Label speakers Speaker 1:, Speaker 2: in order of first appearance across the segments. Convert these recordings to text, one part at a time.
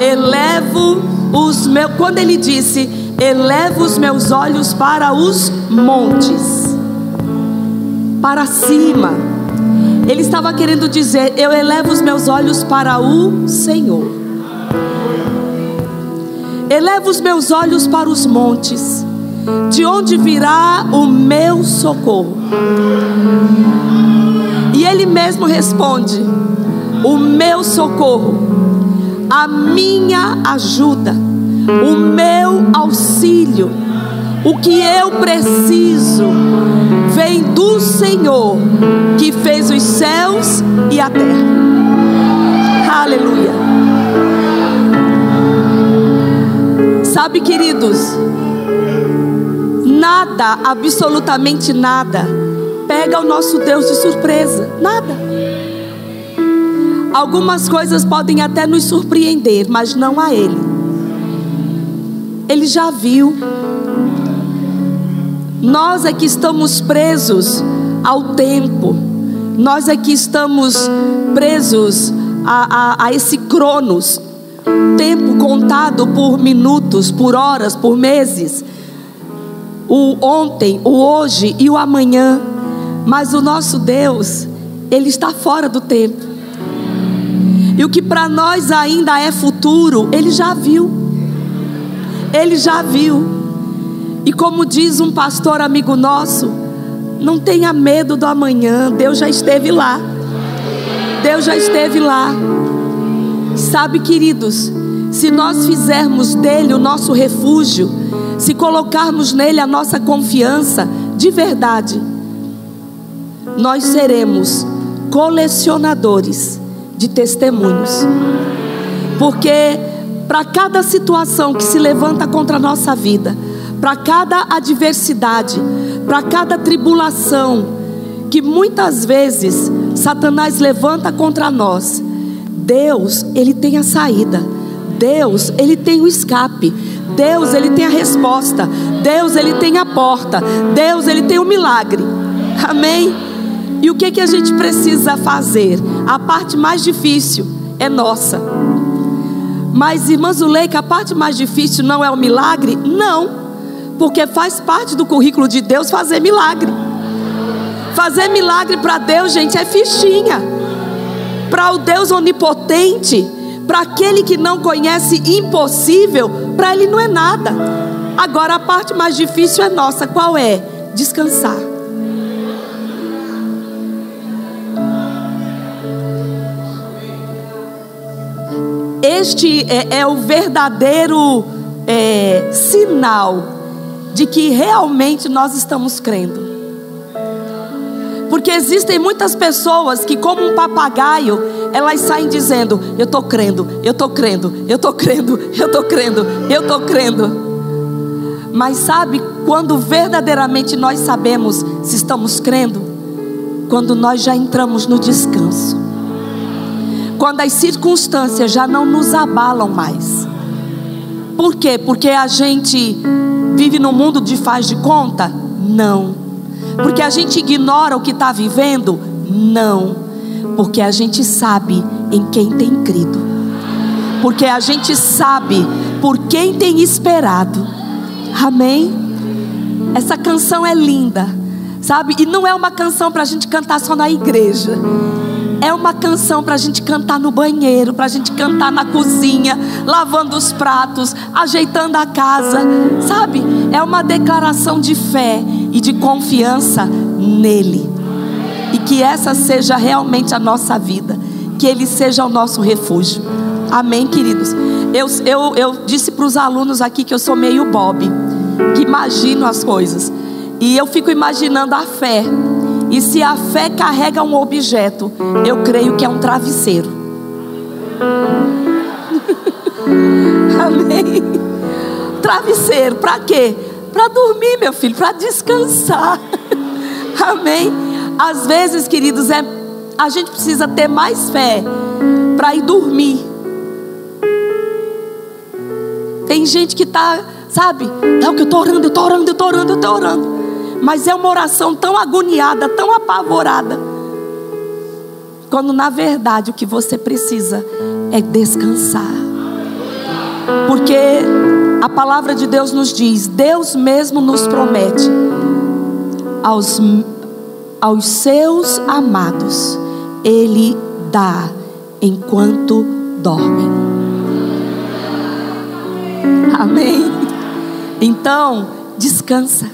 Speaker 1: elevo os meus. Quando ele disse, elevo os meus olhos para os montes, para cima. Ele estava querendo dizer: Eu elevo os meus olhos para o Senhor. Elevo os meus olhos para os montes, de onde virá o meu socorro. E ele mesmo responde: O meu socorro, a minha ajuda, o meu auxílio, o que eu preciso, vem do Senhor que fez os céus e a terra. Aleluia. Sabe, queridos, nada, absolutamente nada, pega o nosso Deus de surpresa. Nada. Algumas coisas podem até nos surpreender, mas não a Ele. Ele já viu. Nós é que estamos presos ao tempo. Nós é que estamos presos a, a, a esse cronos. Tempo contado por minutos, por horas, por meses. O ontem, o hoje e o amanhã. Mas o nosso Deus, Ele está fora do tempo. E o que para nós ainda é futuro, Ele já viu. Ele já viu. E como diz um pastor amigo nosso, não tenha medo do amanhã, Deus já esteve lá. Deus já esteve lá. Sabe, queridos, se nós fizermos dele o nosso refúgio, se colocarmos nele a nossa confiança, de verdade, nós seremos colecionadores de testemunhos. Porque para cada situação que se levanta contra a nossa vida, para cada adversidade, para cada tribulação que muitas vezes Satanás levanta contra nós, Deus, ele tem a saída. Deus, ele tem o escape. Deus, ele tem a resposta. Deus, ele tem a porta. Deus, ele tem o milagre. Amém. E o que que a gente precisa fazer? A parte mais difícil é nossa. Mas, irmã Zuleika, a parte mais difícil não é o milagre? Não, porque faz parte do currículo de Deus fazer milagre. Fazer milagre para Deus, gente, é fichinha. Para o Deus onipotente, para aquele que não conhece impossível, para ele não é nada. Agora a parte mais difícil é nossa, qual é? Descansar. Este é, é o verdadeiro é, sinal de que realmente nós estamos crendo. Porque existem muitas pessoas que, como um papagaio, elas saem dizendo: Eu estou crendo, eu estou crendo, eu estou crendo, eu estou crendo, eu estou crendo. Mas sabe quando verdadeiramente nós sabemos se estamos crendo? Quando nós já entramos no descanso. Quando as circunstâncias já não nos abalam mais. Por quê? Porque a gente vive no mundo de faz de conta? Não. Porque a gente ignora o que está vivendo? Não. Porque a gente sabe em quem tem crido. Porque a gente sabe por quem tem esperado. Amém? Essa canção é linda, sabe? E não é uma canção para a gente cantar só na igreja. É uma canção para a gente cantar no banheiro, para a gente cantar na cozinha, lavando os pratos, ajeitando a casa, sabe? É uma declaração de fé e de confiança nele. E que essa seja realmente a nossa vida, que ele seja o nosso refúgio. Amém, queridos? Eu, eu, eu disse para os alunos aqui que eu sou meio Bob, que imagino as coisas. E eu fico imaginando a fé. E se a fé carrega um objeto, eu creio que é um travesseiro. Amém. Travesseiro, para quê? Para dormir, meu filho, para descansar. Amém. Às vezes, queridos, é a gente precisa ter mais fé para ir dormir. Tem gente que está, sabe? Não, que eu estou orando, eu estou orando, eu estou orando, eu estou orando. Mas é uma oração tão agoniada, tão apavorada. Quando na verdade o que você precisa é descansar. Porque a palavra de Deus nos diz, Deus mesmo nos promete aos, aos seus amados, Ele dá enquanto dormem. Amém? Então, descansa,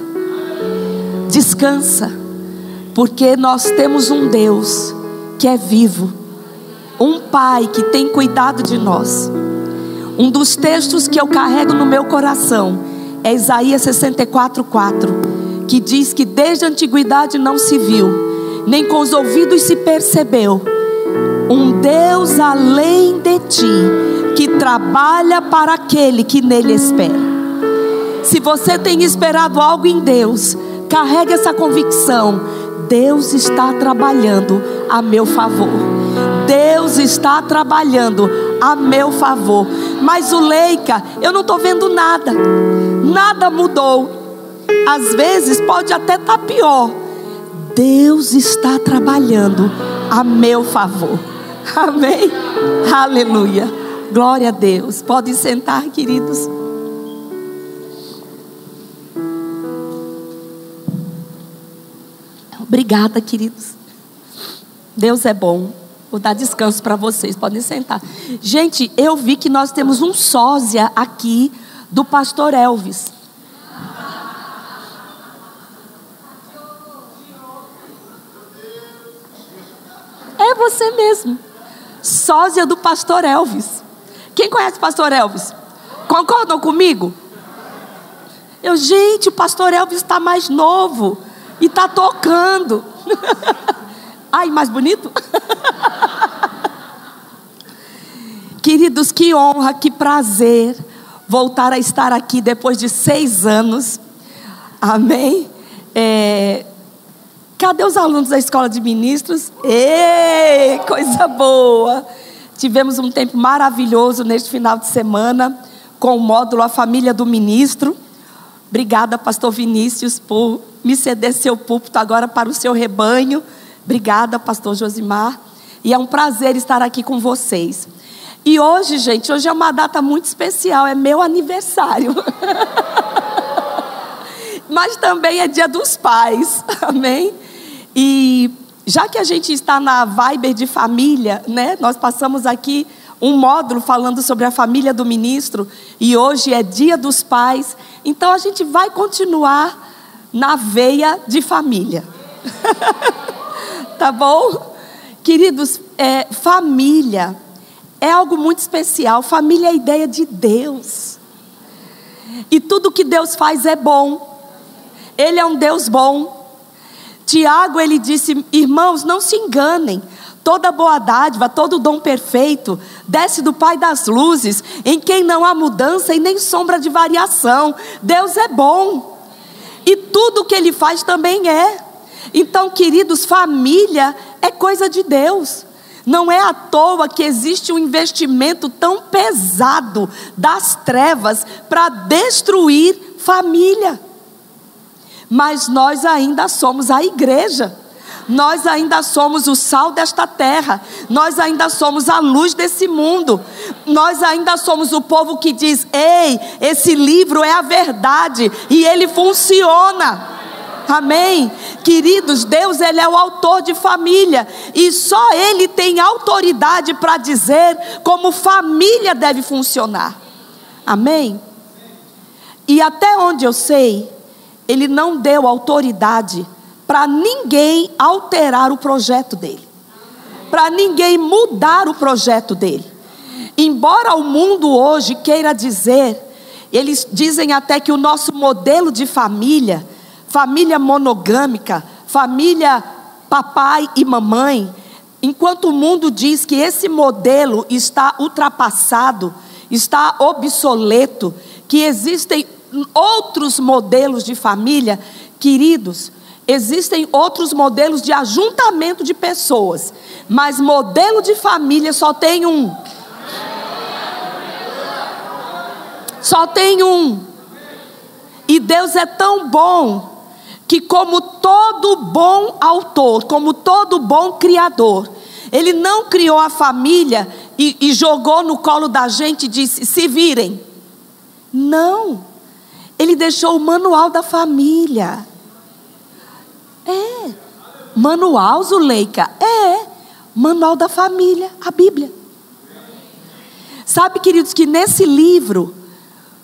Speaker 1: descansa, porque nós temos um Deus que é vivo, um Pai que tem cuidado de nós. Um dos textos que eu carrego no meu coração é Isaías 64:4, que diz que desde a antiguidade não se viu, nem com os ouvidos se percebeu um Deus além de ti, que trabalha para aquele que nele espera. Se você tem esperado algo em Deus, carregue essa convicção: Deus está trabalhando a meu favor. Deus está trabalhando a meu favor. Mas o Leica, eu não estou vendo nada, nada mudou. Às vezes pode até estar tá pior. Deus está trabalhando a meu favor. Amém? Aleluia. Glória a Deus. Podem sentar, queridos. Obrigada, queridos. Deus é bom. Vou dar descanso para vocês. Podem sentar. Gente, eu vi que nós temos um sósia aqui do pastor Elvis. É você mesmo sósia do pastor Elvis. Quem conhece o pastor Elvis? Concordam comigo? Eu, gente, o pastor Elvis está mais novo e está tocando. Ai, mais bonito? Queridos, que honra, que prazer voltar a estar aqui depois de seis anos. Amém? É, Cadê os alunos da escola de ministros? Ei, coisa boa! Tivemos um tempo maravilhoso neste final de semana com o módulo A Família do Ministro. Obrigada, pastor Vinícius, por me ceder seu púlpito agora para o seu rebanho. Obrigada, pastor Josimar. E é um prazer estar aqui com vocês. E hoje, gente, hoje é uma data muito especial, é meu aniversário. Mas também é dia dos pais, amém? E já que a gente está na Viber de família, né? Nós passamos aqui um módulo falando sobre a família do ministro e hoje é Dia dos Pais. Então a gente vai continuar na veia de família. tá bom? Queridos, é, família é algo muito especial. Família é a ideia de Deus. E tudo que Deus faz é bom. Ele é um Deus bom. Tiago ele disse: "Irmãos, não se enganem. Toda boa dádiva, todo dom perfeito desce do Pai das luzes, em quem não há mudança e nem sombra de variação. Deus é bom. E tudo que ele faz também é. Então, queridos, família é coisa de Deus. Não é à toa que existe um investimento tão pesado das trevas para destruir família mas nós ainda somos a igreja. Nós ainda somos o sal desta terra, nós ainda somos a luz desse mundo, nós ainda somos o povo que diz: ei, esse livro é a verdade e ele funciona. Amém? Queridos, Deus ele é o autor de família e só ele tem autoridade para dizer como família deve funcionar. Amém? E até onde eu sei, ele não deu autoridade para ninguém alterar o projeto dele, para ninguém mudar o projeto dele. Embora o mundo hoje queira dizer, eles dizem até que o nosso modelo de família, família monogâmica, família papai e mamãe, enquanto o mundo diz que esse modelo está ultrapassado, está obsoleto, que existem outros modelos de família, queridos, existem outros modelos de ajuntamento de pessoas, mas modelo de família só tem um. Só tem um. E Deus é tão bom que, como todo bom autor, como todo bom criador, Ele não criou a família e, e jogou no colo da gente e disse: se virem. Não. Ele deixou o manual da família. É. Manual, Zuleika? É. Manual da família, a Bíblia. Sabe, queridos, que nesse livro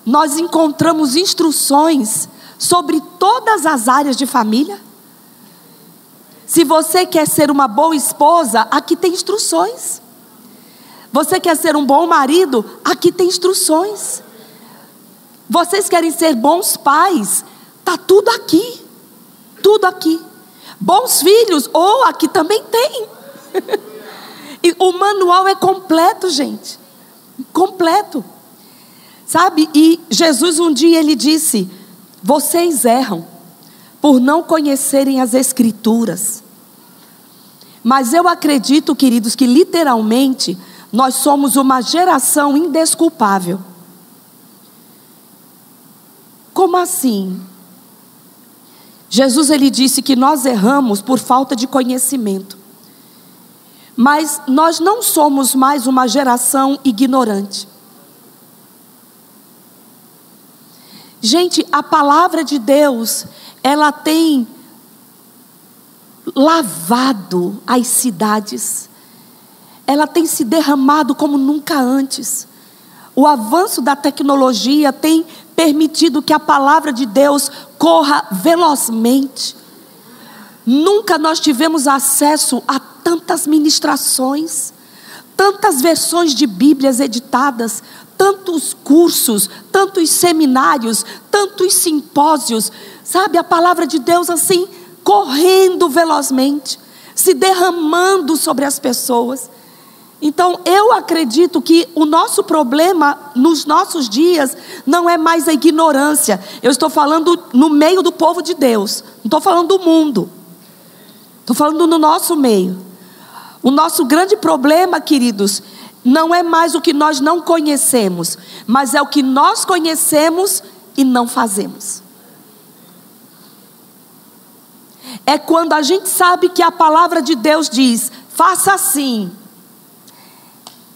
Speaker 1: nós encontramos instruções sobre todas as áreas de família? Se você quer ser uma boa esposa, aqui tem instruções. Você quer ser um bom marido? Aqui tem instruções. Vocês querem ser bons pais? Tá tudo aqui. Tudo aqui. Bons filhos? Ou oh, aqui também tem. e o manual é completo, gente. Completo. Sabe? E Jesus um dia ele disse: "Vocês erram por não conhecerem as escrituras". Mas eu acredito, queridos, que literalmente nós somos uma geração indesculpável. Como assim? Jesus ele disse que nós erramos por falta de conhecimento. Mas nós não somos mais uma geração ignorante. Gente, a palavra de Deus, ela tem lavado as cidades ela tem se derramado como nunca antes. O avanço da tecnologia tem permitido que a palavra de Deus corra velozmente. Nunca nós tivemos acesso a tantas ministrações, tantas versões de Bíblias editadas, tantos cursos, tantos seminários, tantos simpósios. Sabe, a palavra de Deus assim, correndo velozmente, se derramando sobre as pessoas. Então, eu acredito que o nosso problema nos nossos dias não é mais a ignorância. Eu estou falando no meio do povo de Deus, não estou falando do mundo, estou falando no nosso meio. O nosso grande problema, queridos, não é mais o que nós não conhecemos, mas é o que nós conhecemos e não fazemos. É quando a gente sabe que a palavra de Deus diz: faça assim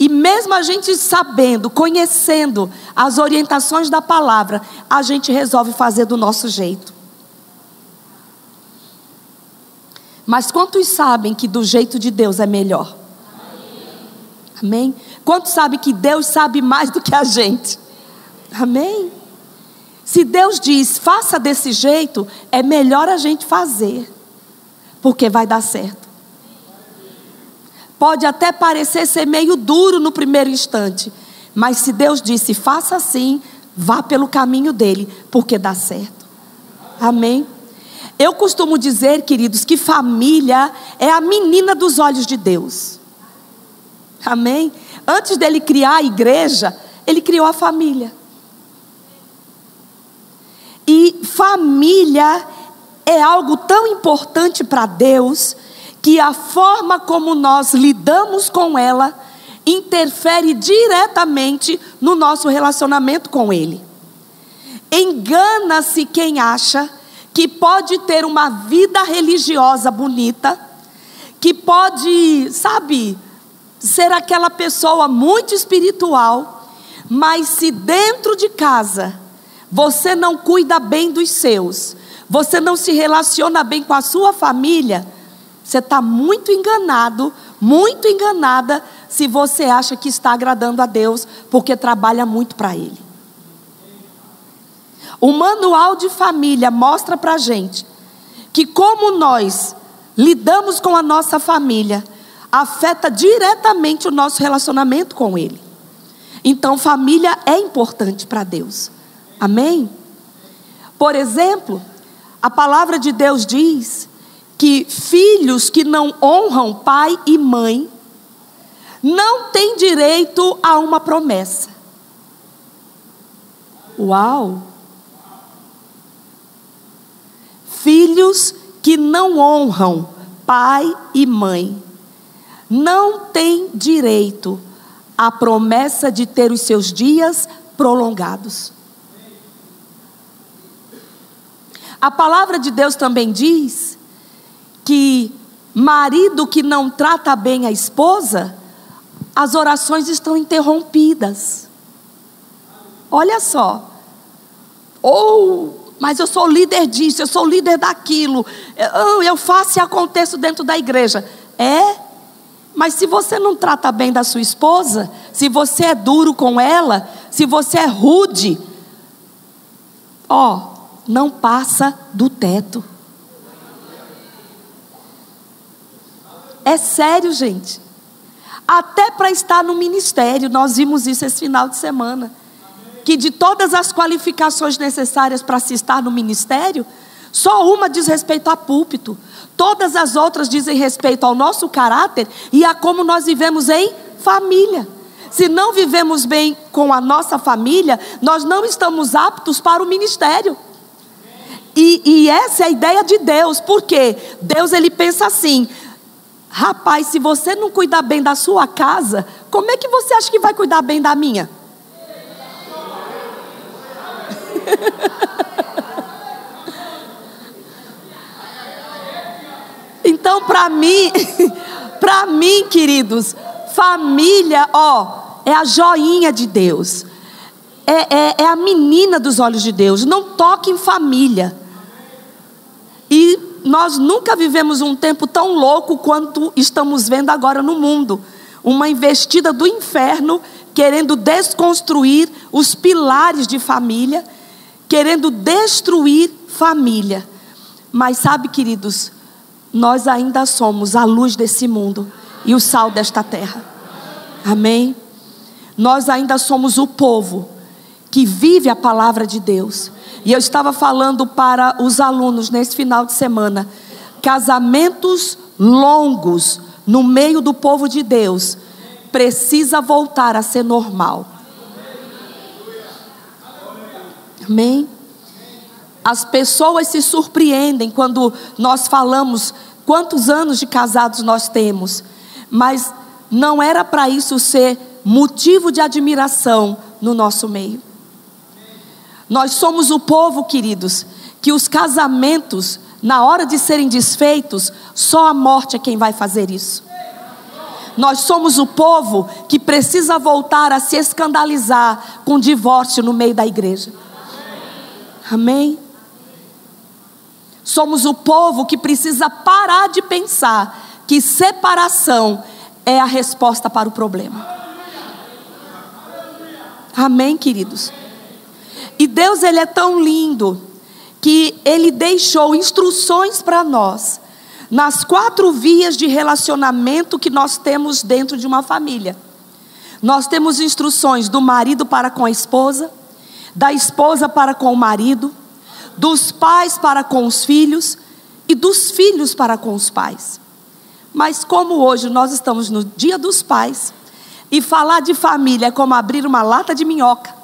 Speaker 1: e mesmo a gente sabendo, conhecendo as orientações da palavra, a gente resolve fazer do nosso jeito. Mas quantos sabem que do jeito de Deus é melhor? Amém? Quantos sabem que Deus sabe mais do que a gente? Amém? Se Deus diz, faça desse jeito, é melhor a gente fazer, porque vai dar certo. Pode até parecer ser meio duro no primeiro instante, mas se Deus disse, faça assim, vá pelo caminho dele, porque dá certo. Amém? Eu costumo dizer, queridos, que família é a menina dos olhos de Deus. Amém? Antes dele criar a igreja, ele criou a família. E família é algo tão importante para Deus que a forma como nós lidamos com ela interfere diretamente no nosso relacionamento com Ele. Engana-se quem acha que pode ter uma vida religiosa bonita, que pode, sabe, ser aquela pessoa muito espiritual, mas se dentro de casa você não cuida bem dos seus, você não se relaciona bem com a sua família, você está muito enganado, muito enganada, se você acha que está agradando a Deus, porque trabalha muito para Ele. O manual de família mostra para a gente que, como nós lidamos com a nossa família, afeta diretamente o nosso relacionamento com Ele. Então, família é importante para Deus. Amém? Por exemplo, a palavra de Deus diz que filhos que não honram pai e mãe não têm direito a uma promessa. Uau! Filhos que não honram pai e mãe não têm direito à promessa de ter os seus dias prolongados. A palavra de Deus também diz que marido que não trata bem a esposa as orações estão interrompidas. Olha só. Ou, mas eu sou líder disso, eu sou líder daquilo, eu, eu faço e aconteço dentro da igreja. É, mas se você não trata bem da sua esposa, se você é duro com ela, se você é rude, ó, não passa do teto. É sério, gente. Até para estar no ministério, nós vimos isso esse final de semana. Que de todas as qualificações necessárias para se estar no ministério, só uma diz respeito a púlpito. Todas as outras dizem respeito ao nosso caráter e a como nós vivemos em família. Se não vivemos bem com a nossa família, nós não estamos aptos para o ministério. E, e essa é a ideia de Deus, porque Deus ele pensa assim: Rapaz, se você não cuidar bem da sua casa, como é que você acha que vai cuidar bem da minha? então, para mim, para mim, queridos, família, ó, é a joinha de Deus. É, é, é a menina dos olhos de Deus. Não toque em família. E nós nunca vivemos um tempo tão louco quanto estamos vendo agora no mundo uma investida do inferno querendo desconstruir os pilares de família, querendo destruir família. Mas sabe, queridos, nós ainda somos a luz desse mundo e o sal desta terra. Amém? Nós ainda somos o povo que vive a palavra de Deus. E eu estava falando para os alunos nesse final de semana: casamentos longos no meio do povo de Deus precisa voltar a ser normal. Amém? As pessoas se surpreendem quando nós falamos quantos anos de casados nós temos, mas não era para isso ser motivo de admiração no nosso meio. Nós somos o povo, queridos, que os casamentos, na hora de serem desfeitos, só a morte é quem vai fazer isso. Nós somos o povo que precisa voltar a se escandalizar com divórcio no meio da igreja. Amém? Somos o povo que precisa parar de pensar que separação é a resposta para o problema. Amém, queridos? E Deus ele é tão lindo que ele deixou instruções para nós nas quatro vias de relacionamento que nós temos dentro de uma família. Nós temos instruções do marido para com a esposa, da esposa para com o marido, dos pais para com os filhos e dos filhos para com os pais. Mas como hoje nós estamos no Dia dos Pais e falar de família é como abrir uma lata de minhoca,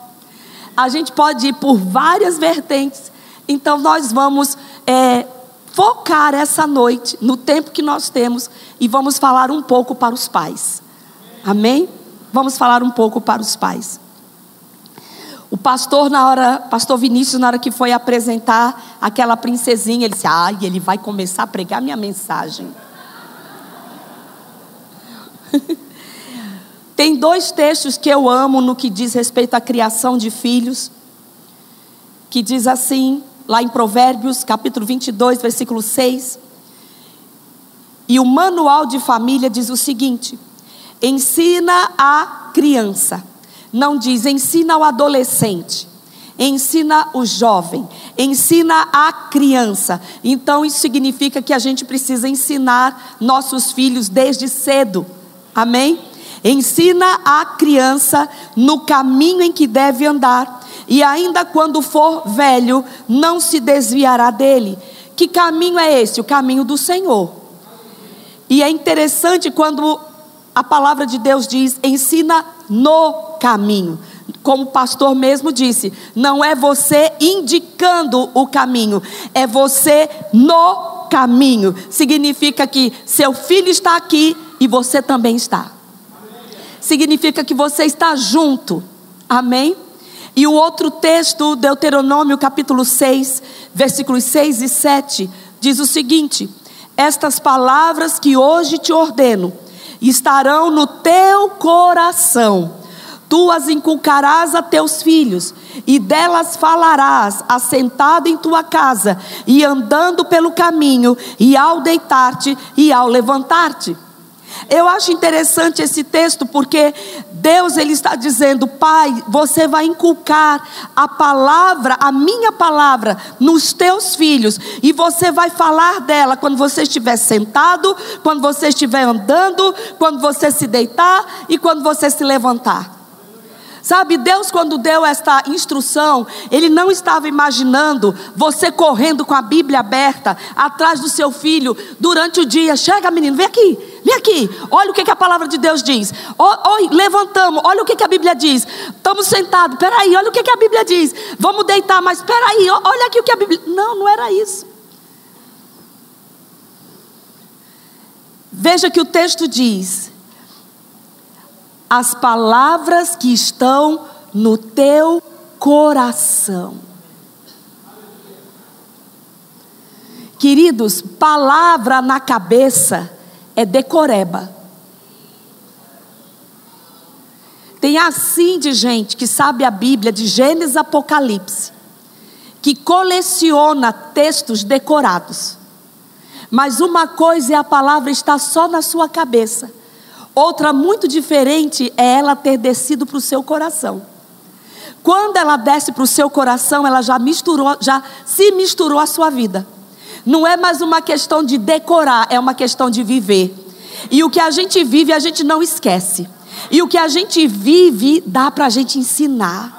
Speaker 1: a gente pode ir por várias vertentes. Então, nós vamos é, focar essa noite, no tempo que nós temos, e vamos falar um pouco para os pais. Amém? Vamos falar um pouco para os pais. O pastor, na hora, pastor Vinícius, na hora que foi apresentar aquela princesinha, ele disse: Ai, ele vai começar a pregar minha mensagem. Tem dois textos que eu amo no que diz respeito à criação de filhos, que diz assim, lá em Provérbios, capítulo 22, versículo 6. E o manual de família diz o seguinte: ensina a criança, não diz ensina ao adolescente, ensina o jovem, ensina a criança. Então isso significa que a gente precisa ensinar nossos filhos desde cedo. Amém? Ensina a criança no caminho em que deve andar, e ainda quando for velho, não se desviará dele. Que caminho é esse? O caminho do Senhor. E é interessante quando a palavra de Deus diz: ensina no caminho. Como o pastor mesmo disse, não é você indicando o caminho, é você no caminho. Significa que seu filho está aqui e você também está significa que você está junto. Amém? E o outro texto, Deuteronômio capítulo 6, versículos 6 e 7, diz o seguinte: Estas palavras que hoje te ordeno estarão no teu coração. Tu as inculcarás a teus filhos, e delas falarás, assentado em tua casa, e andando pelo caminho, e ao deitar-te e ao levantar-te. Eu acho interessante esse texto porque Deus ele está dizendo, Pai, você vai inculcar a palavra, a minha palavra, nos teus filhos e você vai falar dela quando você estiver sentado, quando você estiver andando, quando você se deitar e quando você se levantar. Sabe, Deus, quando deu esta instrução, Ele não estava imaginando você correndo com a Bíblia aberta atrás do seu filho durante o dia. Chega, menino, vem aqui, vem aqui. Olha o que, que a palavra de Deus diz. Oi, levantamos, olha o que, que a Bíblia diz. Estamos sentados, peraí, olha o que, que a Bíblia diz. Vamos deitar, mas peraí, olha aqui o que a Bíblia. Não, não era isso. Veja que o texto diz as palavras que estão no teu coração. Queridos, palavra na cabeça é decoreba. Tem assim de gente que sabe a Bíblia de Gênesis Apocalipse, que coleciona textos decorados. Mas uma coisa é a palavra estar só na sua cabeça. Outra muito diferente é ela ter descido para o seu coração. Quando ela desce para o seu coração, ela já misturou, já se misturou à sua vida. Não é mais uma questão de decorar, é uma questão de viver. E o que a gente vive, a gente não esquece. E o que a gente vive, dá para a gente ensinar.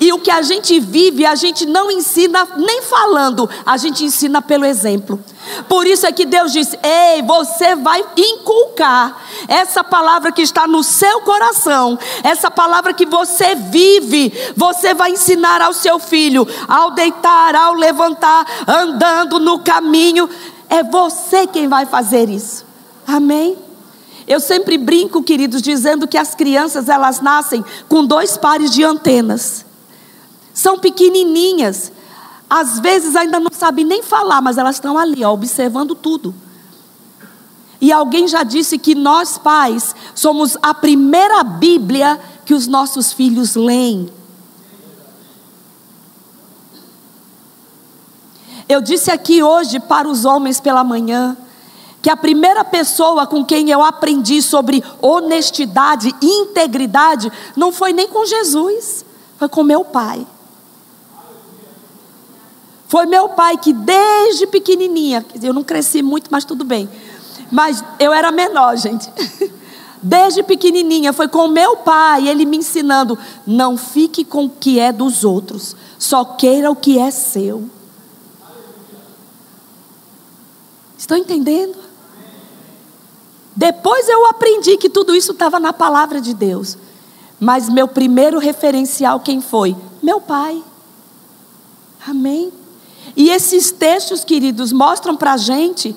Speaker 1: E o que a gente vive, a gente não ensina nem falando, a gente ensina pelo exemplo. Por isso é que Deus disse: Ei, você vai inculcar essa palavra que está no seu coração, essa palavra que você vive, você vai ensinar ao seu filho, ao deitar, ao levantar, andando no caminho. É você quem vai fazer isso. Amém? Eu sempre brinco, queridos, dizendo que as crianças elas nascem com dois pares de antenas. São pequenininhas. Às vezes ainda não sabem nem falar, mas elas estão ali, ó, observando tudo. E alguém já disse que nós pais somos a primeira Bíblia que os nossos filhos leem. Eu disse aqui hoje para os homens pela manhã que a primeira pessoa com quem eu aprendi sobre honestidade e integridade não foi nem com Jesus, foi com meu pai. Foi meu pai que desde pequenininha, eu não cresci muito, mas tudo bem. Mas eu era menor, gente. Desde pequenininha, foi com meu pai, ele me ensinando: não fique com o que é dos outros, só queira o que é seu. Estão entendendo? Depois eu aprendi que tudo isso estava na palavra de Deus. Mas meu primeiro referencial, quem foi? Meu pai. Amém? E esses textos, queridos, mostram para a gente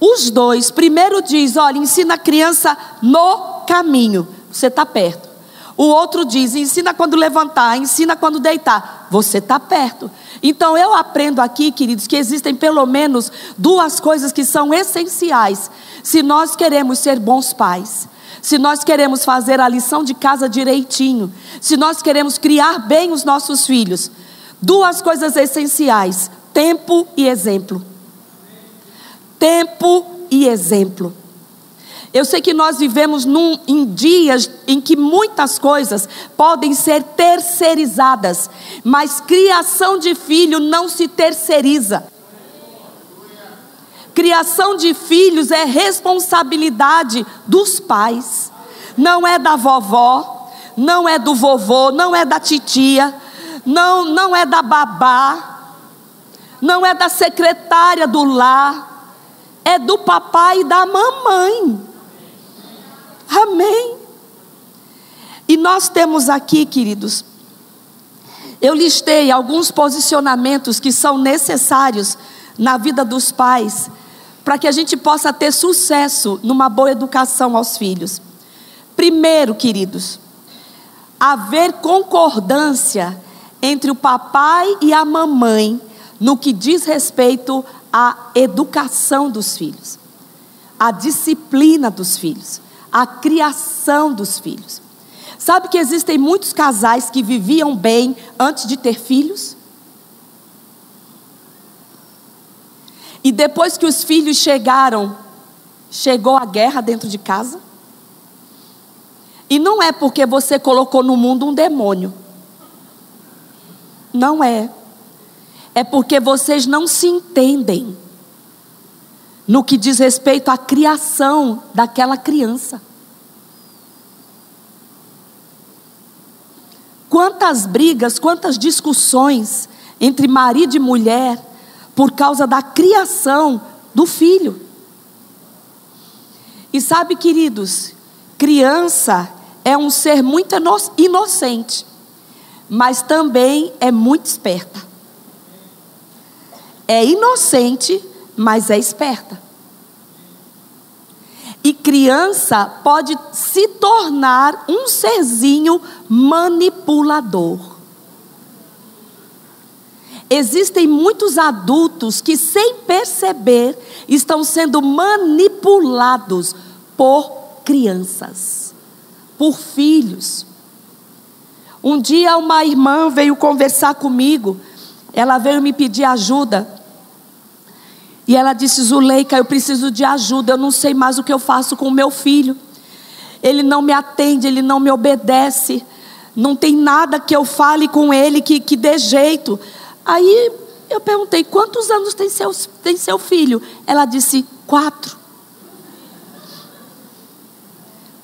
Speaker 1: os dois. Primeiro diz: olha, ensina a criança no caminho, você está perto. O outro diz: ensina quando levantar, ensina quando deitar, você está perto. Então eu aprendo aqui, queridos, que existem pelo menos duas coisas que são essenciais se nós queremos ser bons pais. Se nós queremos fazer a lição de casa direitinho, se nós queremos criar bem os nossos filhos, duas coisas essenciais: tempo e exemplo. Tempo e exemplo. Eu sei que nós vivemos num, em dias em que muitas coisas podem ser terceirizadas, mas criação de filho não se terceiriza. Criação de filhos é responsabilidade dos pais, não é da vovó, não é do vovô, não é da titia, não, não é da babá, não é da secretária do lar, é do papai e da mamãe. Amém. E nós temos aqui, queridos, eu listei alguns posicionamentos que são necessários na vida dos pais, para que a gente possa ter sucesso numa boa educação aos filhos. Primeiro, queridos, haver concordância entre o papai e a mamãe no que diz respeito à educação dos filhos, à disciplina dos filhos, a criação dos filhos. Sabe que existem muitos casais que viviam bem antes de ter filhos? E depois que os filhos chegaram, chegou a guerra dentro de casa? E não é porque você colocou no mundo um demônio. Não é. É porque vocês não se entendem no que diz respeito à criação daquela criança. Quantas brigas, quantas discussões entre marido e mulher por causa da criação do filho. E sabe, queridos, criança é um ser muito inocente, mas também é muito esperta. É inocente, mas é esperta. E criança pode se tornar um serzinho manipulador. Existem muitos adultos que, sem perceber, estão sendo manipulados por crianças, por filhos. Um dia, uma irmã veio conversar comigo, ela veio me pedir ajuda e ela disse: Zuleika, eu preciso de ajuda, eu não sei mais o que eu faço com o meu filho. Ele não me atende, ele não me obedece. Não tem nada que eu fale com ele que, que dê jeito. Aí eu perguntei: quantos anos tem seu, tem seu filho? Ela disse: quatro.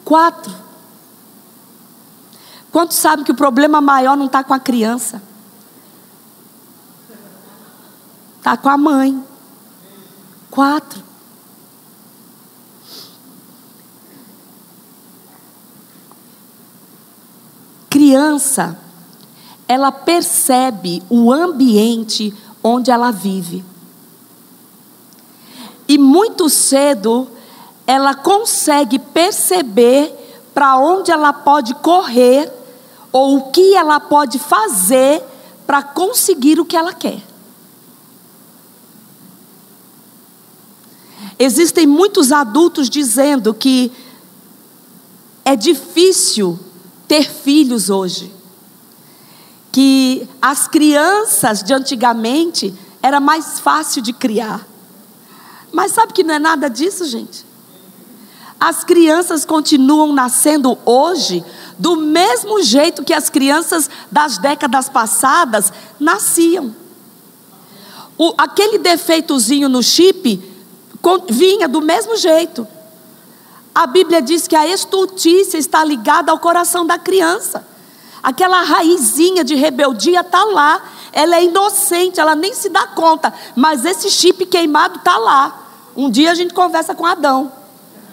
Speaker 1: Quatro. Quantos sabem que o problema maior não está com a criança? Está com a mãe. Quatro. Criança, ela percebe o ambiente onde ela vive. E muito cedo, ela consegue perceber para onde ela pode correr ou o que ela pode fazer para conseguir o que ela quer. Existem muitos adultos dizendo que é difícil ter filhos hoje. Que as crianças de antigamente era mais fácil de criar. Mas sabe que não é nada disso, gente? As crianças continuam nascendo hoje do mesmo jeito que as crianças das décadas passadas nasciam. O, aquele defeitozinho no chip vinha do mesmo jeito. A Bíblia diz que a estultícia está ligada ao coração da criança. Aquela raizinha de rebeldia está lá. Ela é inocente, ela nem se dá conta. Mas esse chip queimado está lá. Um dia a gente conversa com Adão.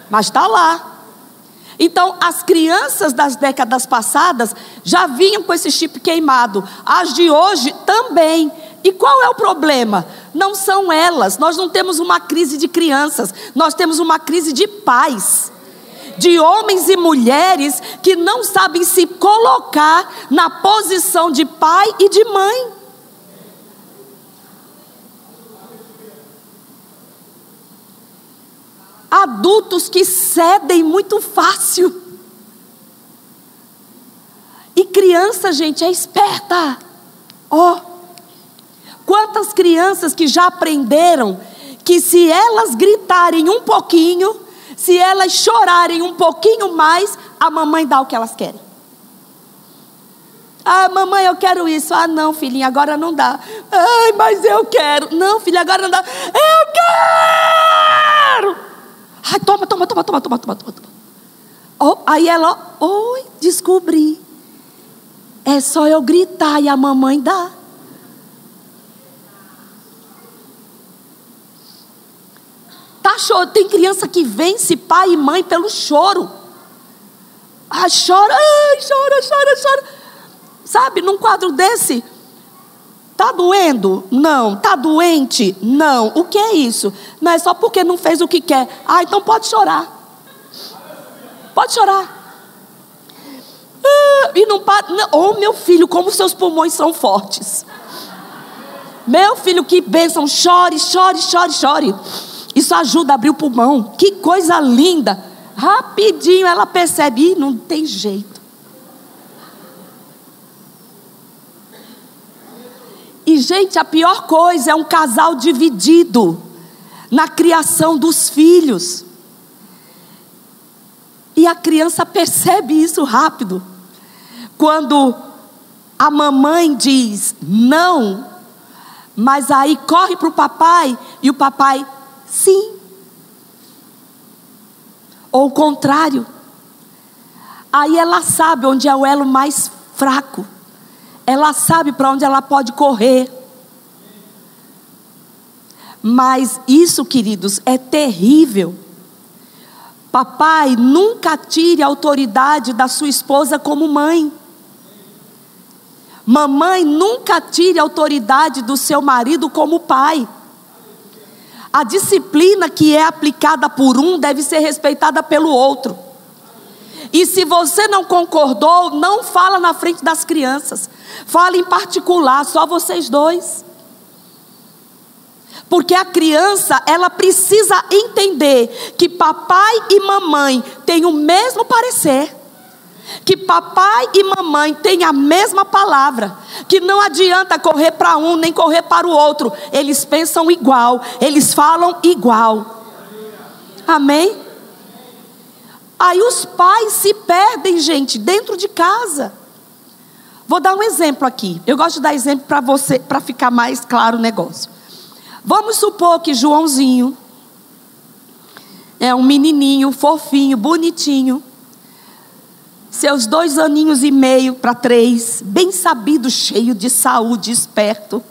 Speaker 1: Mas está lá. Então, as crianças das décadas passadas já vinham com esse chip queimado. As de hoje também. E qual é o problema? Não são elas. Nós não temos uma crise de crianças, nós temos uma crise de pais. De homens e mulheres que não sabem se colocar na posição de pai e de mãe. Adultos que cedem muito fácil. E criança, gente, é esperta. Ó. Oh. Quantas crianças que já aprenderam que se elas gritarem um pouquinho, se elas chorarem um pouquinho mais, a mamãe dá o que elas querem. Ah, mamãe, eu quero isso. Ah, não, filhinha, agora não dá. Ai, mas eu quero. Não, filha, agora não dá. Eu quero! Ai, toma, toma, toma, toma, toma, toma, toma. Oh, aí ela, oi, descobri. É só eu gritar e a mamãe dá. Tá chorando. Tem criança que vence pai e mãe pelo choro. Ah, chora, ai, chora, chora, chora. Sabe, num quadro desse, tá doendo? Não. Tá doente? Não. O que é isso? Não é só porque não fez o que quer. Ah, então pode chorar. Pode chorar. Ah, e não para. Oh, meu filho, como seus pulmões são fortes. Meu filho, que bênção. Chore, chore, chore, chore. Isso ajuda a abrir o pulmão. Que coisa linda. rapidinho ela percebe, Ih, não tem jeito. E, gente, a pior coisa é um casal dividido na criação dos filhos. E a criança percebe isso rápido. Quando a mamãe diz não, mas aí corre para o papai e o papai, sim. Ou o contrário. Aí ela sabe onde é o elo mais fraco. Ela sabe para onde ela pode correr. Mas isso, queridos, é terrível. Papai, nunca tire a autoridade da sua esposa como mãe. Mamãe, nunca tire a autoridade do seu marido como pai. A disciplina que é aplicada por um deve ser respeitada pelo outro. E se você não concordou, não fala na frente das crianças. Fala em particular, só vocês dois. Porque a criança, ela precisa entender que papai e mamãe têm o mesmo parecer que papai e mamãe têm a mesma palavra, que não adianta correr para um nem correr para o outro, eles pensam igual, eles falam igual. Amém? Aí os pais se perdem, gente, dentro de casa. Vou dar um exemplo aqui. Eu gosto de dar exemplo para você, para ficar mais claro o negócio. Vamos supor que Joãozinho é um menininho fofinho, bonitinho seus dois aninhos e meio para três, bem sabido, cheio de saúde, esperto.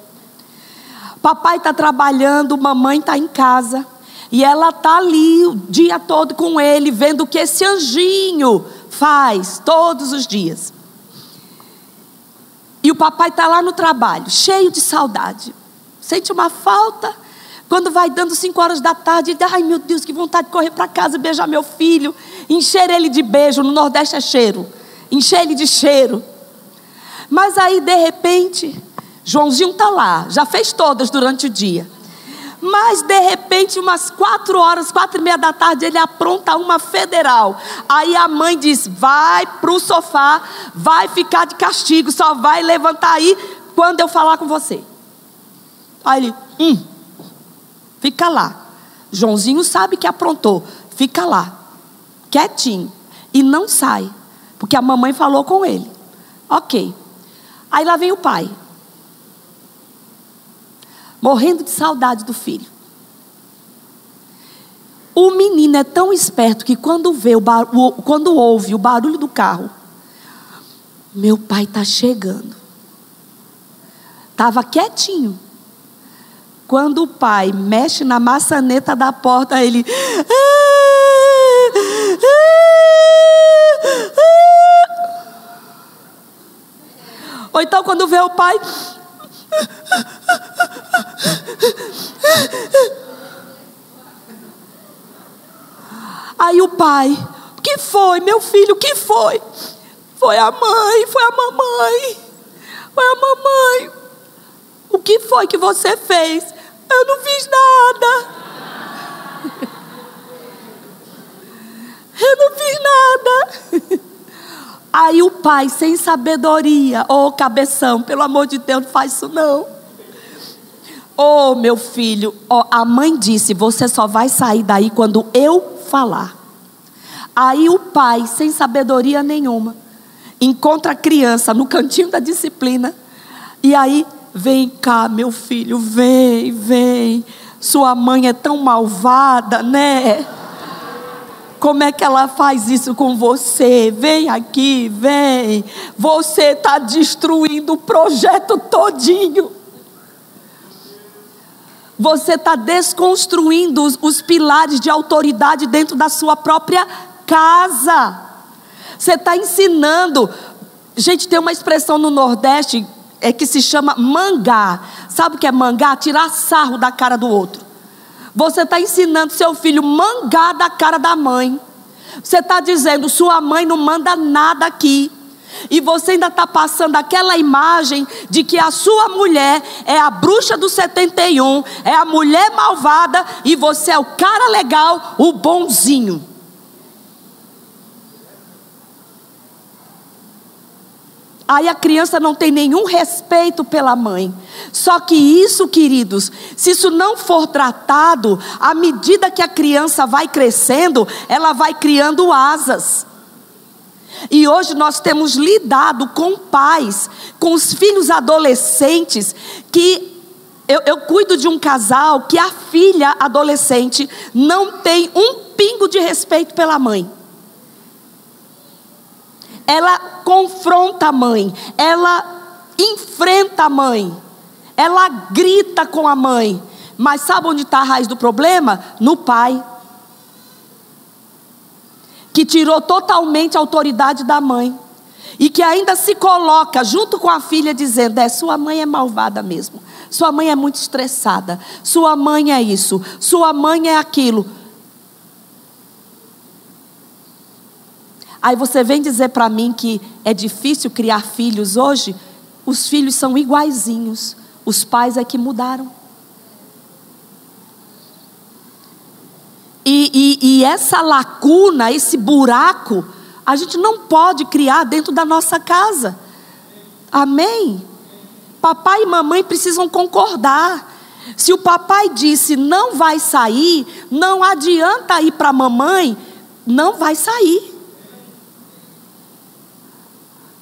Speaker 1: Papai está trabalhando, mamãe está em casa. E ela está ali o dia todo com ele, vendo o que esse anjinho faz todos os dias. E o papai está lá no trabalho, cheio de saudade. Sente uma falta. Quando vai dando cinco horas da tarde, ele diz, ai meu Deus, que vontade de correr para casa, beijar meu filho encher ele de beijo, no Nordeste é cheiro, encher ele de cheiro. Mas aí, de repente, Joãozinho está lá, já fez todas durante o dia. Mas de repente, umas quatro horas, quatro e meia da tarde, ele apronta uma federal. Aí a mãe diz: vai para o sofá, vai ficar de castigo, só vai levantar aí quando eu falar com você. Aí ele, hum, fica lá. Joãozinho sabe que aprontou, fica lá quietinho, e não sai, porque a mamãe falou com ele. Ok. Aí lá vem o pai, morrendo de saudade do filho. O menino é tão esperto que quando vê o, bar... quando ouve o barulho do carro, meu pai está chegando. Estava quietinho. Quando o pai mexe na maçaneta da porta, ele. Ou então quando vê o pai. Aí o pai, o que foi, meu filho, o que foi? Foi a mãe, foi a mamãe, foi a mamãe. Que foi que você fez? Eu não fiz nada. Eu não fiz nada. Aí o pai, sem sabedoria, ô oh, cabeção, pelo amor de Deus, não faz isso não. Ô oh, meu filho, oh, a mãe disse: você só vai sair daí quando eu falar. Aí o pai, sem sabedoria nenhuma, encontra a criança no cantinho da disciplina. E aí, vem cá, meu filho, vem, vem. Sua mãe é tão malvada, né? Como é que ela faz isso com você? Vem aqui, vem. Você está destruindo o projeto todinho. Você está desconstruindo os, os pilares de autoridade dentro da sua própria casa. Você está ensinando. Gente, tem uma expressão no Nordeste é que se chama mangá. Sabe o que é mangá? Tirar sarro da cara do outro. Você está ensinando seu filho mangá da cara da mãe. Você está dizendo, sua mãe não manda nada aqui. E você ainda está passando aquela imagem de que a sua mulher é a bruxa do 71, é a mulher malvada e você é o cara legal, o bonzinho. Aí a criança não tem nenhum respeito pela mãe. Só que isso, queridos, se isso não for tratado, à medida que a criança vai crescendo, ela vai criando asas. E hoje nós temos lidado com pais, com os filhos adolescentes, que eu, eu, cuido de um casal que a filha adolescente não tem um pingo de respeito pela mãe ela confronta a mãe, ela enfrenta a mãe, ela grita com a mãe. Mas sabe onde está a raiz do problema? No pai. Que tirou totalmente a autoridade da mãe. E que ainda se coloca junto com a filha, dizendo: É, sua mãe é malvada mesmo. Sua mãe é muito estressada. Sua mãe é isso. Sua mãe é aquilo. Aí você vem dizer para mim que é difícil criar filhos hoje? Os filhos são iguaizinhos, os pais é que mudaram. E, e, e essa lacuna, esse buraco, a gente não pode criar dentro da nossa casa. Amém? Papai e mamãe precisam concordar. Se o papai disse não vai sair, não adianta ir para a mamãe, não vai sair.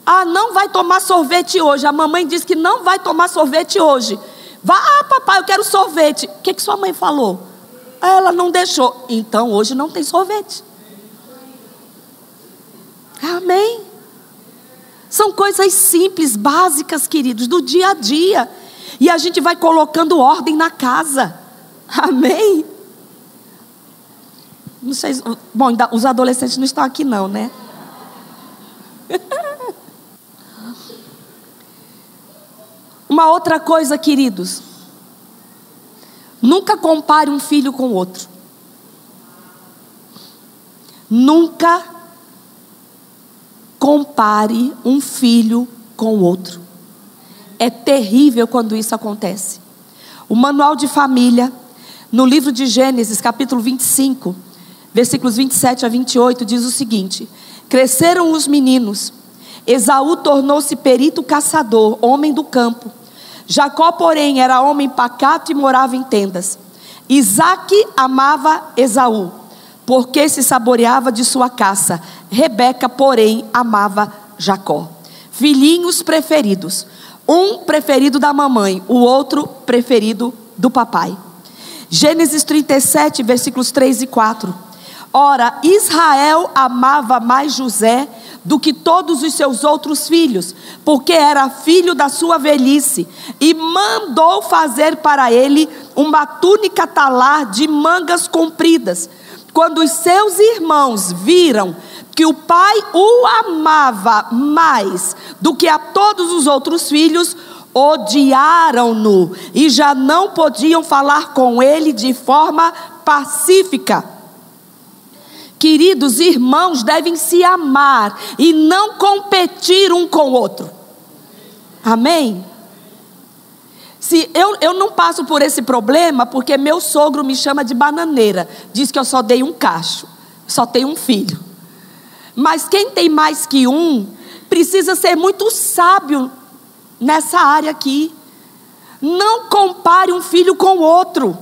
Speaker 1: Ah, não vai tomar sorvete hoje. A mamãe disse que não vai tomar sorvete hoje. Vá, ah, papai, eu quero sorvete. O que, que sua mãe falou? Ela não deixou. Então hoje não tem sorvete. Amém. São coisas simples, básicas, queridos, do dia a dia. E a gente vai colocando ordem na casa. Amém. Não sei, bom, os adolescentes não estão aqui não, né? Uma outra coisa, queridos. Nunca compare um filho com outro. Nunca compare um filho com outro. É terrível quando isso acontece. O manual de família, no livro de Gênesis, capítulo 25, versículos 27 a 28, diz o seguinte: Cresceram os meninos. Esaú tornou-se perito caçador, homem do campo. Jacó, porém, era homem pacato e morava em tendas. Isaac amava Esaú, porque se saboreava de sua caça. Rebeca, porém, amava Jacó. Filhinhos preferidos. Um preferido da mamãe, o outro preferido do papai. Gênesis 37, versículos 3 e 4. Ora, Israel amava mais José do que todos os seus outros filhos, porque era filho da sua velhice, e mandou fazer para ele uma túnica talar de mangas compridas. Quando os seus irmãos viram que o pai o amava mais do que a todos os outros filhos, odiaram-no e já não podiam falar com ele de forma pacífica. Queridos irmãos devem se amar e não competir um com o outro. Amém? Se eu, eu não passo por esse problema porque meu sogro me chama de bananeira, diz que eu só dei um cacho, só tenho um filho. Mas quem tem mais que um precisa ser muito sábio nessa área aqui. Não compare um filho com o outro.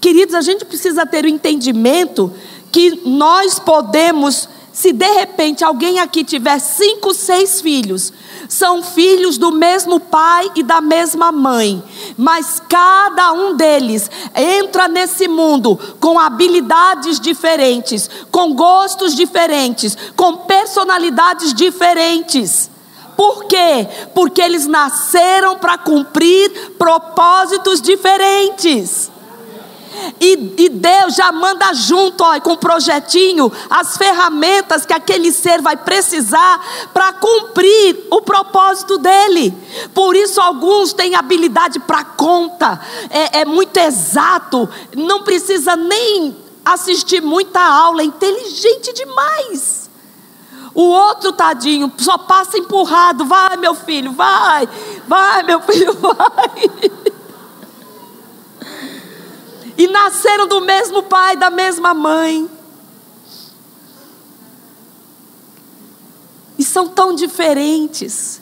Speaker 1: Queridos, a gente precisa ter o entendimento que nós podemos, se de repente alguém aqui tiver cinco, seis filhos, são filhos do mesmo pai e da mesma mãe, mas cada um deles entra nesse mundo com habilidades diferentes, com gostos diferentes, com personalidades diferentes. Por quê? Porque eles nasceram para cumprir propósitos diferentes. E, e, Deus já manda junto, ó, com o projetinho, as ferramentas que aquele ser vai precisar para cumprir o propósito dele. Por isso, alguns têm habilidade para conta, é, é muito exato, não precisa nem assistir muita aula, é inteligente demais. O outro tadinho só passa empurrado, vai meu filho, vai, vai meu filho, vai e nasceram do mesmo pai, da mesma mãe. e são tão diferentes.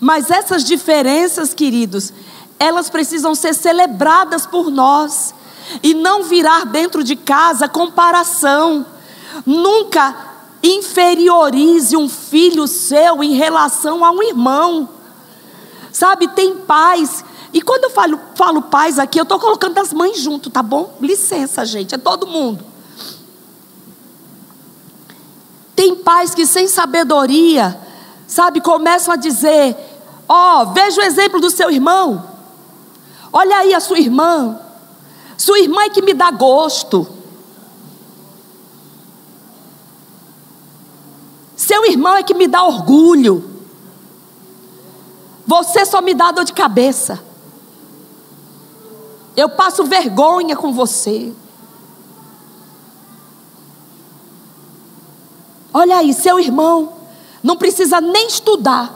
Speaker 1: Mas essas diferenças, queridos, elas precisam ser celebradas por nós e não virar dentro de casa comparação. Nunca inferiorize um filho seu em relação a um irmão. Sabe, tem pais. E quando eu falo, falo pais aqui, eu estou colocando as mães junto, tá bom? Licença, gente, é todo mundo. Tem pais que sem sabedoria, sabe, começam a dizer: Ó, oh, veja o exemplo do seu irmão. Olha aí a sua irmã. Sua irmã é que me dá gosto. Seu irmão é que me dá orgulho. Você só me dá dor de cabeça. Eu passo vergonha com você. Olha aí, seu irmão não precisa nem estudar.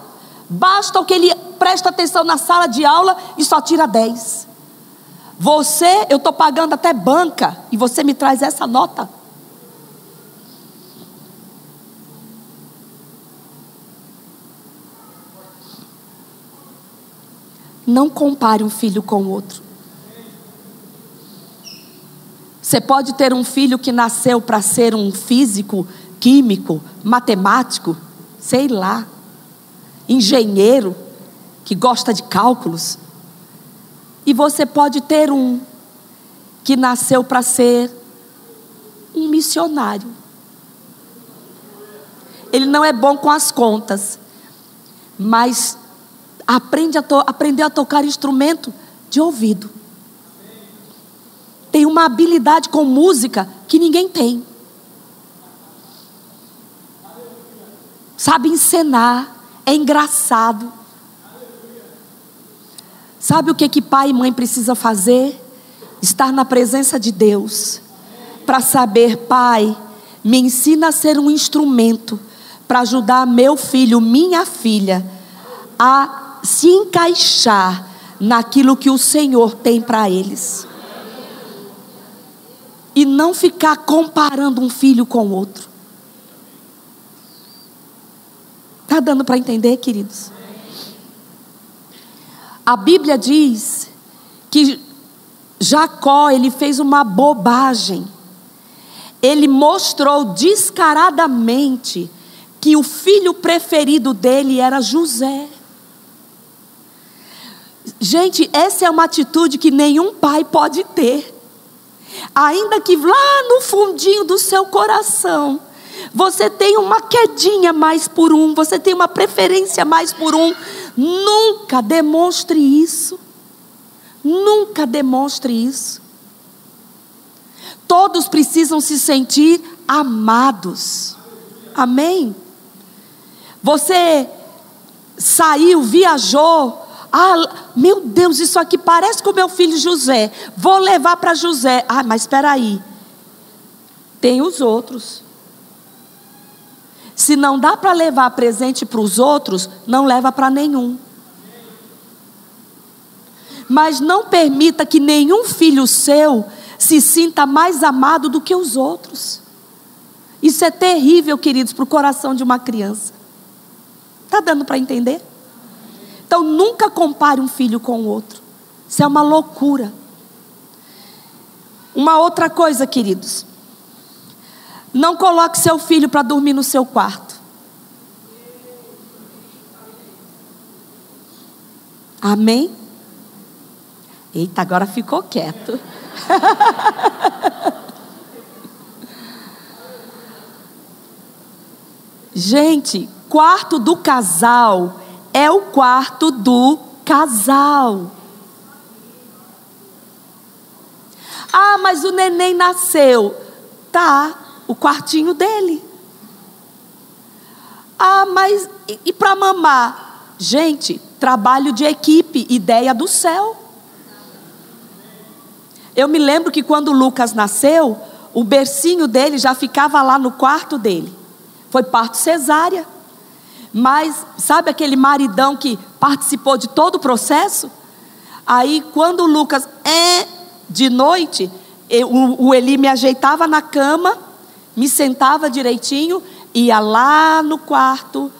Speaker 1: Basta o que ele presta atenção na sala de aula e só tira 10. Você, eu estou pagando até banca e você me traz essa nota. Não compare um filho com o outro. Você pode ter um filho que nasceu para ser um físico, químico, matemático, sei lá engenheiro que gosta de cálculos. E você pode ter um que nasceu para ser um missionário. Ele não é bom com as contas, mas aprende a aprendeu a tocar instrumento de ouvido. Tem uma habilidade com música que ninguém tem. Sabe encenar é engraçado. Sabe o que que pai e mãe precisa fazer? Estar na presença de Deus para saber, pai, me ensina a ser um instrumento para ajudar meu filho, minha filha a se encaixar naquilo que o Senhor tem para eles. E não ficar comparando um filho com o outro. Está dando para entender, queridos? A Bíblia diz que Jacó, ele fez uma bobagem. Ele mostrou descaradamente que o filho preferido dele era José. Gente, essa é uma atitude que nenhum pai pode ter. Ainda que lá no fundinho do seu coração, você tem uma quedinha mais por um, você tem uma preferência mais por um. Nunca demonstre isso. Nunca demonstre isso. Todos precisam se sentir amados. Amém? Você saiu, viajou. Ah, meu Deus, isso aqui parece com meu filho José. Vou levar para José. Ah, mas espera aí. Tem os outros. Se não dá para levar presente para os outros, não leva para nenhum. Mas não permita que nenhum filho seu se sinta mais amado do que os outros. Isso é terrível, queridos, para o coração de uma criança. Está dando para entender? Então nunca compare um filho com o outro. Isso é uma loucura. Uma outra coisa, queridos. Não coloque seu filho para dormir no seu quarto. Amém? Eita, agora ficou quieto. Gente, quarto do casal é o quarto do casal. Ah, mas o neném nasceu. Tá, o quartinho dele. Ah, mas e, e para mamar? Gente, trabalho de equipe, ideia do céu. Eu me lembro que quando Lucas nasceu, o bercinho dele já ficava lá no quarto dele. Foi parto cesárea. Mas sabe aquele maridão que participou de todo o processo? Aí quando o Lucas é de noite, eu, o, Eli me ajeitava na cama me sentava direitinho, ia lá no quarto,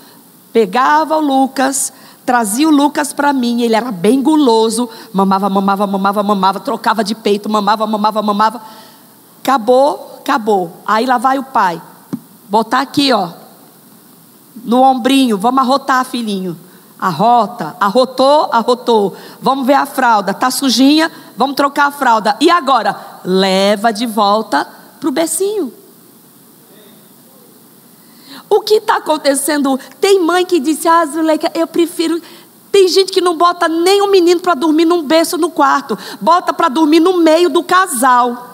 Speaker 1: pegava o Lucas, trazia o Lucas para mim, ele era bem guloso, mamava, mamava, mamava, mamava, trocava de peito, mamava, mamava, mamava. Acabou, acabou. Aí lá vai o pai, botar aqui, ó, no ombrinho, vamos arrotar, filhinho. Arrota, arrotou, arrotou. Vamos ver a fralda, tá sujinha, vamos trocar a fralda. E agora? Leva de volta para o becinho. O que está acontecendo? Tem mãe que disse, ah, Zuleika, eu prefiro. Tem gente que não bota nem um menino para dormir num berço no quarto, bota para dormir no meio do casal.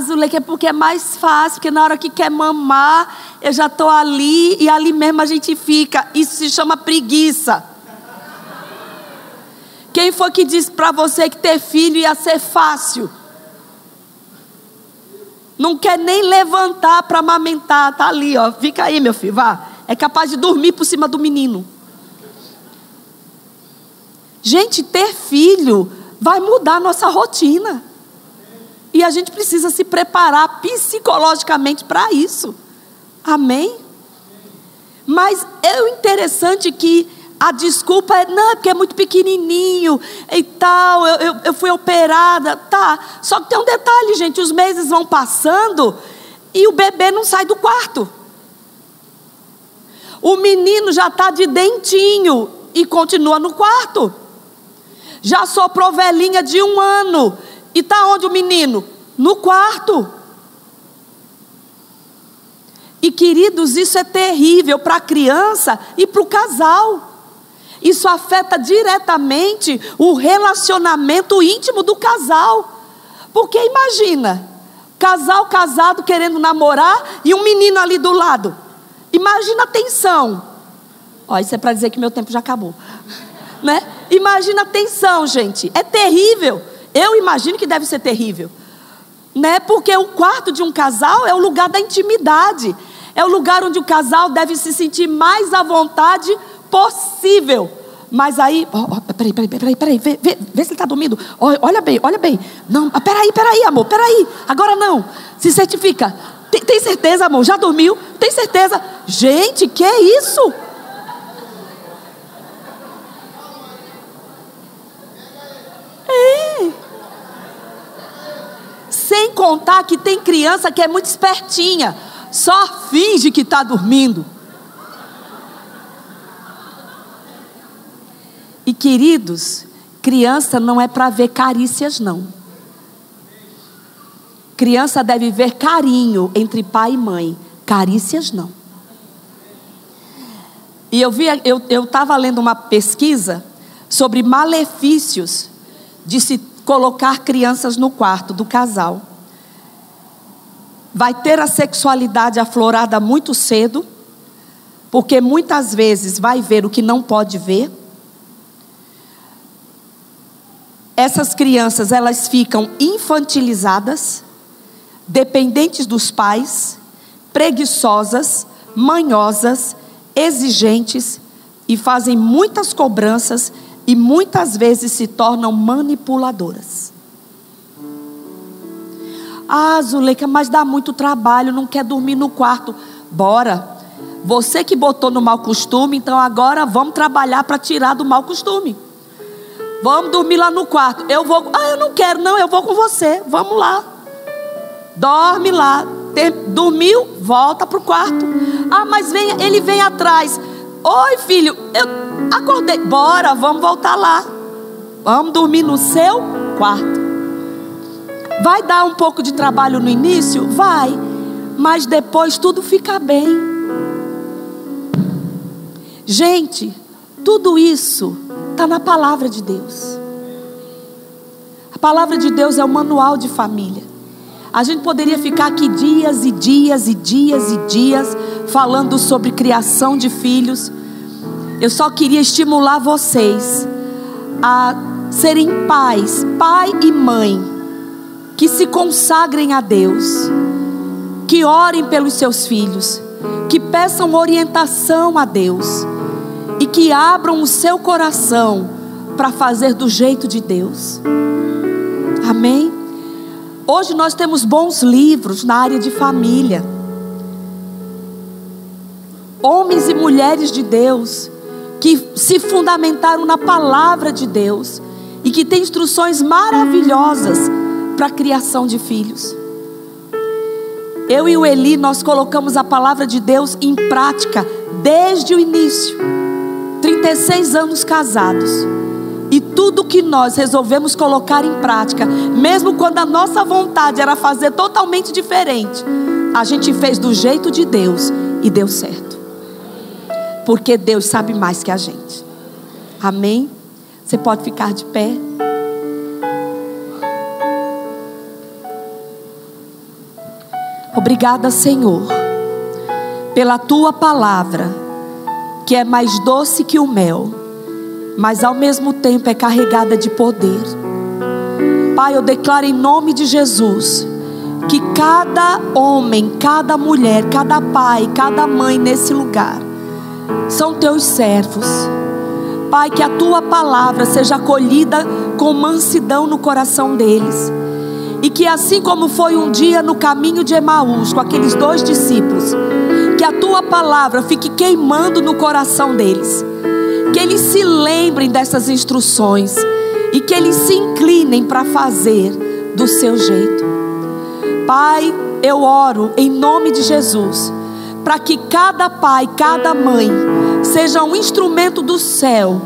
Speaker 1: Zuleika, é porque é mais fácil, porque na hora que quer mamar, eu já estou ali e ali mesmo a gente fica. Isso se chama preguiça. Quem foi que disse para você que ter filho ia ser fácil? Não quer nem levantar para amamentar, tá ali, ó. Fica aí, meu filho, vá. É capaz de dormir por cima do menino. Gente, ter filho vai mudar a nossa rotina. E a gente precisa se preparar psicologicamente para isso. Amém? Mas é o interessante que a desculpa é, não, é porque é muito pequenininho e tal, eu, eu, eu fui operada, tá. Só que tem um detalhe, gente: os meses vão passando e o bebê não sai do quarto. O menino já está de dentinho e continua no quarto. Já soprou velhinha de um ano. E está onde o menino? No quarto. E queridos, isso é terrível para a criança e para o casal. Isso afeta diretamente o relacionamento íntimo do casal. Porque imagina, casal casado querendo namorar e um menino ali do lado. Imagina a tensão. Ó, isso é para dizer que meu tempo já acabou. Né? Imagina a tensão, gente. É terrível. Eu imagino que deve ser terrível. Né? Porque o quarto de um casal é o lugar da intimidade. É o lugar onde o casal deve se sentir mais à vontade possível. Mas aí, oh, oh, peraí, peraí, peraí, peraí, vê, vê, vê se ele está dormindo. Oh, olha bem, olha bem. Não, ah, peraí, peraí, amor, peraí. Agora não. Se certifica. Tem, tem certeza, amor? Já dormiu? Tem certeza? Gente, que isso? É. Sem contar que tem criança que é muito espertinha, só finge que está dormindo. E queridos, criança não é para ver carícias, não. Criança deve ver carinho entre pai e mãe, carícias não. E eu vi, eu estava lendo uma pesquisa sobre malefícios de se colocar crianças no quarto do casal. Vai ter a sexualidade aflorada muito cedo, porque muitas vezes vai ver o que não pode ver essas crianças elas ficam infantilizadas, dependentes dos pais, preguiçosas, manhosas, exigentes e fazem muitas cobranças e muitas vezes se tornam manipuladoras. Ah, Zuleika, mas dá muito trabalho, não quer dormir no quarto. Bora. Você que botou no mau costume, então agora vamos trabalhar para tirar do mau costume. Vamos dormir lá no quarto. Eu vou. Ah, eu não quero, não, eu vou com você. Vamos lá. Dorme lá. Dormiu, volta para o quarto. Ah, mas vem, ele vem atrás. Oi, filho, eu acordei. Bora, vamos voltar lá. Vamos dormir no seu quarto. Vai dar um pouco de trabalho no início? Vai. Mas depois tudo fica bem. Gente, tudo isso Está na palavra de Deus. A palavra de Deus é o manual de família. A gente poderia ficar aqui dias e dias e dias e dias falando sobre criação de filhos. Eu só queria estimular vocês a serem pais, pai e mãe, que se consagrem a Deus, que orem pelos seus filhos, que peçam orientação a Deus e que abram o seu coração para fazer do jeito de Deus. Amém? Hoje nós temos bons livros na área de família. homens e mulheres de Deus que se fundamentaram na palavra de Deus e que têm instruções maravilhosas para a criação de filhos. Eu e o Eli, nós colocamos a palavra de Deus em prática desde o início. 36 anos casados. E tudo que nós resolvemos colocar em prática, mesmo quando a nossa vontade era fazer totalmente diferente, a gente fez do jeito de Deus e deu certo. Porque Deus sabe mais que a gente. Amém? Você pode ficar de pé. Obrigada, Senhor, pela tua palavra, que é mais doce que o mel, mas ao mesmo tempo é carregada de poder. Pai, eu declaro em nome de Jesus que cada homem, cada mulher, cada pai, cada mãe nesse lugar são teus servos. Pai, que a tua palavra seja acolhida com mansidão no coração deles e que assim como foi um dia no caminho de Emaús com aqueles dois discípulos, que a tua palavra fique queimando no coração deles. Que eles se lembrem dessas instruções e que eles se inclinem para fazer do seu jeito. Pai, eu oro em nome de Jesus, para que cada pai, cada mãe, seja um instrumento do céu,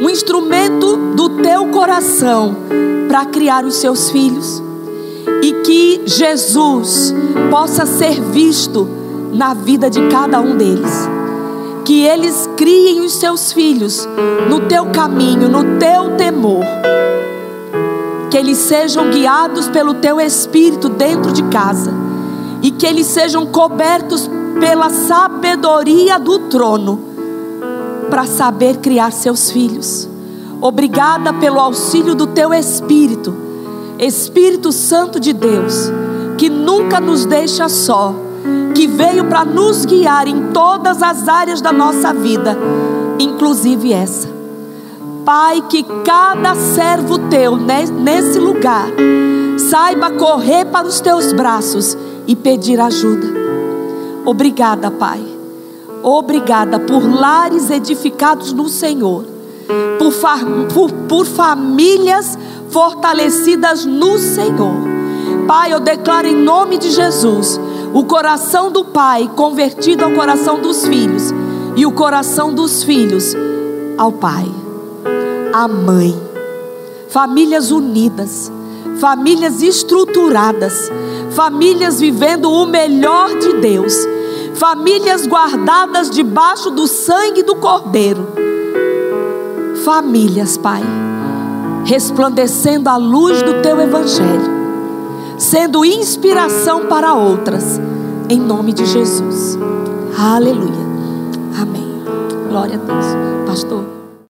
Speaker 1: um instrumento do teu coração para criar os seus filhos e que Jesus possa ser visto na vida de cada um deles. Que eles criem os seus filhos no teu caminho, no teu temor. Que eles sejam guiados pelo teu espírito dentro de casa. E que eles sejam cobertos pela sabedoria do trono para saber criar seus filhos. Obrigada pelo auxílio do teu espírito Espírito Santo de Deus, que nunca nos deixa só, que veio para nos guiar em todas as áreas da nossa vida, inclusive essa. Pai, que cada servo teu nesse lugar saiba correr para os teus braços e pedir ajuda. Obrigada, Pai. Obrigada por lares edificados no Senhor, por, por, por famílias fortalecidas no Senhor. Pai, eu declaro em nome de Jesus o coração do pai convertido ao coração dos filhos e o coração dos filhos ao pai, à mãe. Famílias unidas, famílias estruturadas, famílias vivendo o melhor de Deus, famílias guardadas debaixo do sangue do Cordeiro. Famílias, Pai resplandecendo a luz do teu evangelho, sendo inspiração para outras, em nome de Jesus. Aleluia. Amém. Glória a Deus. Pastor.